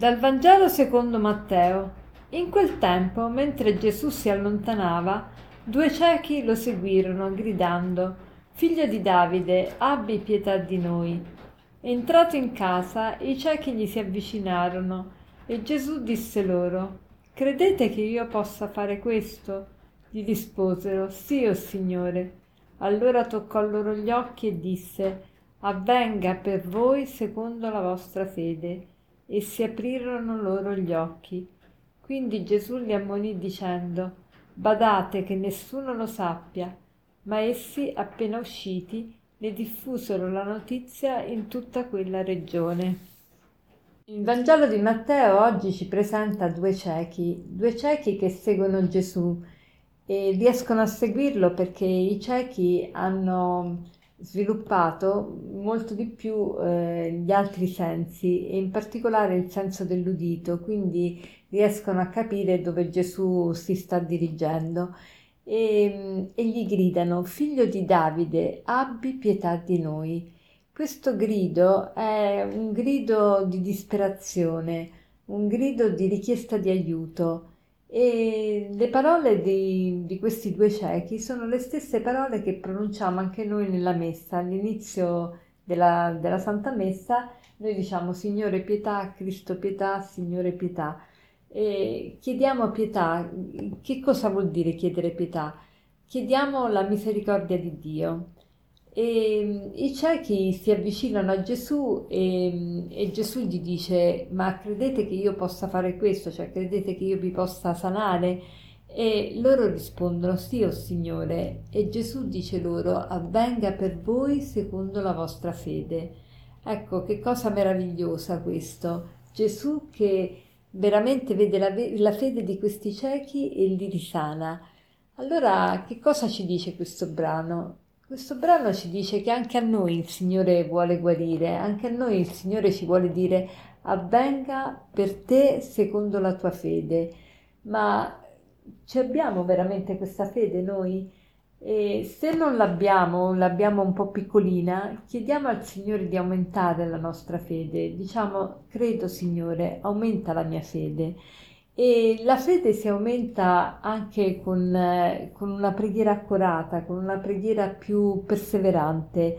Dal Vangelo secondo Matteo. In quel tempo, mentre Gesù si allontanava, due ciechi lo seguirono, gridando, Figlio di Davide, abbi pietà di noi. Entrato in casa, i ciechi gli si avvicinarono e Gesù disse loro, Credete che io possa fare questo? Gli risposero, Sì, o oh Signore. Allora toccò loro gli occhi e disse, Avvenga per voi secondo la vostra fede e si aprirono loro gli occhi. Quindi Gesù li ammonì dicendo, Badate che nessuno lo sappia. Ma essi, appena usciti, ne diffusero la notizia in tutta quella regione. Il Vangelo di Matteo oggi ci presenta due ciechi, due ciechi che seguono Gesù e riescono a seguirlo perché i ciechi hanno sviluppato molto di più eh, gli altri sensi e in particolare il senso dell'udito, quindi riescono a capire dove Gesù si sta dirigendo e, e gli gridano figlio di Davide abbi pietà di noi. Questo grido è un grido di disperazione, un grido di richiesta di aiuto e le parole di, di, questi due ciechi sono le stesse parole che pronunciamo anche noi nella messa. All'inizio della, della Santa Messa noi diciamo Signore pietà, Cristo pietà, Signore pietà. E chiediamo pietà. Che cosa vuol dire chiedere pietà? Chiediamo la misericordia di Dio. E I ciechi si avvicinano a Gesù e, e, Gesù gli dice: Ma credete che io possa fare questo? Cioè, credete che io vi possa sanare? E loro rispondono: Sì, o oh Signore. E Gesù dice loro: Avvenga per voi secondo la vostra fede. Ecco che cosa meravigliosa questo. Gesù che veramente vede la, la fede di questi ciechi e li risana. Allora, che cosa ci dice questo brano? Questo brano ci dice che anche a noi il Signore vuole guarire, anche a noi il Signore ci vuole dire avvenga per te secondo la tua fede. Ma ci abbiamo veramente questa fede noi? E se non l'abbiamo, l'abbiamo un po' piccolina, chiediamo al Signore di aumentare la nostra fede. Diciamo, credo Signore, aumenta la mia fede. E la fede si aumenta anche con, eh, con una preghiera accurata, con una preghiera più perseverante.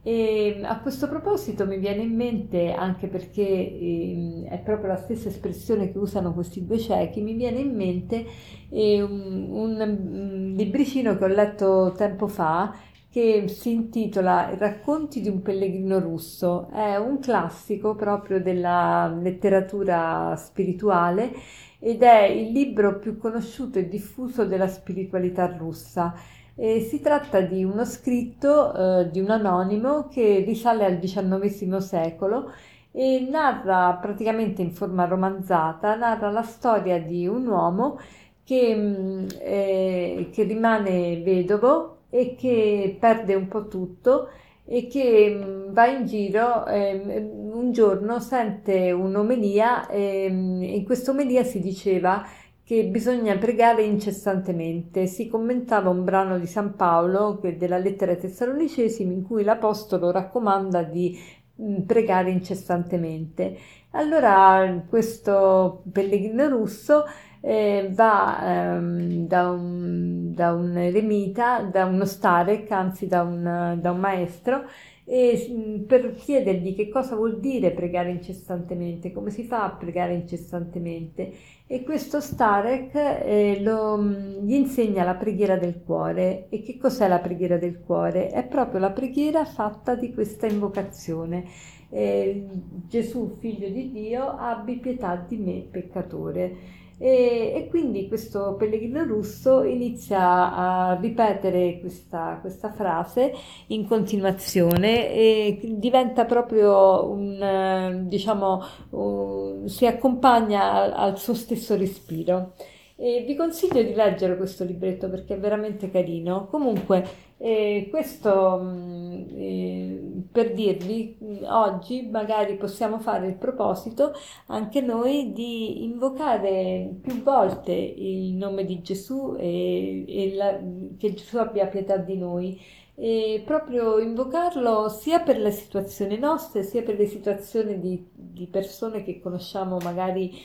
E a questo proposito mi viene in mente, anche perché eh, è proprio la stessa espressione che usano questi due ciechi, mi viene in mente eh, un, un, libricino che ho letto tempo fa che si intitola Racconti di un pellegrino russo. È un classico proprio della letteratura spirituale ed è il libro più conosciuto e diffuso della spiritualità russa. E si tratta di uno scritto eh, di un anonimo che risale al XIX secolo e narra praticamente in forma romanzata, narra la storia di un uomo che, mm, eh, che rimane vedovo e che perde un po' tutto e che mm, va in giro, eh, un giorno sente un'omelia e ehm, in questa omelia si diceva che bisogna pregare incessantemente. Si commentava un brano di San Paolo della lettera ai Tessalonicesimi in cui l'Apostolo raccomanda di mm, pregare incessantemente. Allora questo pellegrino russo eh, va ehm, da, un, da, un, eremita, da uno starek, anzi da un, da un maestro, e, mm, per chiedergli che cosa vuol dire pregare incessantemente, come si fa a pregare incessantemente. E questo Starek eh, lo, mm, gli insegna la preghiera del cuore. E che cos'è la preghiera del cuore? È proprio la preghiera fatta di questa invocazione. Eh, Gesù, figlio di Dio, abbi pietà di me, peccatore. E, e, quindi questo pellegrino russo inizia a ripetere questa, questa frase in continuazione e diventa proprio un, diciamo, un, si accompagna al, al suo stesso respiro. E vi consiglio di leggere questo libretto perché è veramente carino. Comunque, eh, questo mm, eh, per dirvi, oggi magari possiamo fare il proposito anche noi di invocare più volte il nome di Gesù e, e la, che Gesù abbia pietà di noi. E proprio invocarlo sia per le situazioni nostre sia per le situazioni di, di persone che conosciamo magari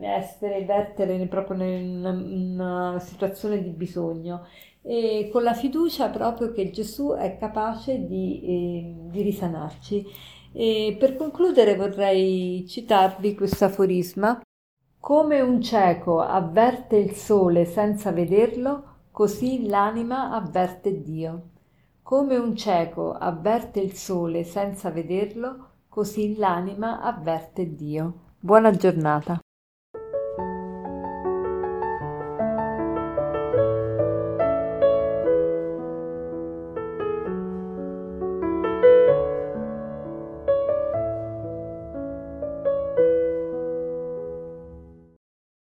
essere vertere proprio in una, una situazione di bisogno e con la fiducia proprio che Gesù è capace di, eh, di risanarci. E per concludere vorrei citarvi questo aforisma. Come un cieco avverte il sole senza vederlo, così l'anima avverte Dio. Come un cieco avverte il sole senza vederlo, così l'anima avverte Dio. Buona giornata.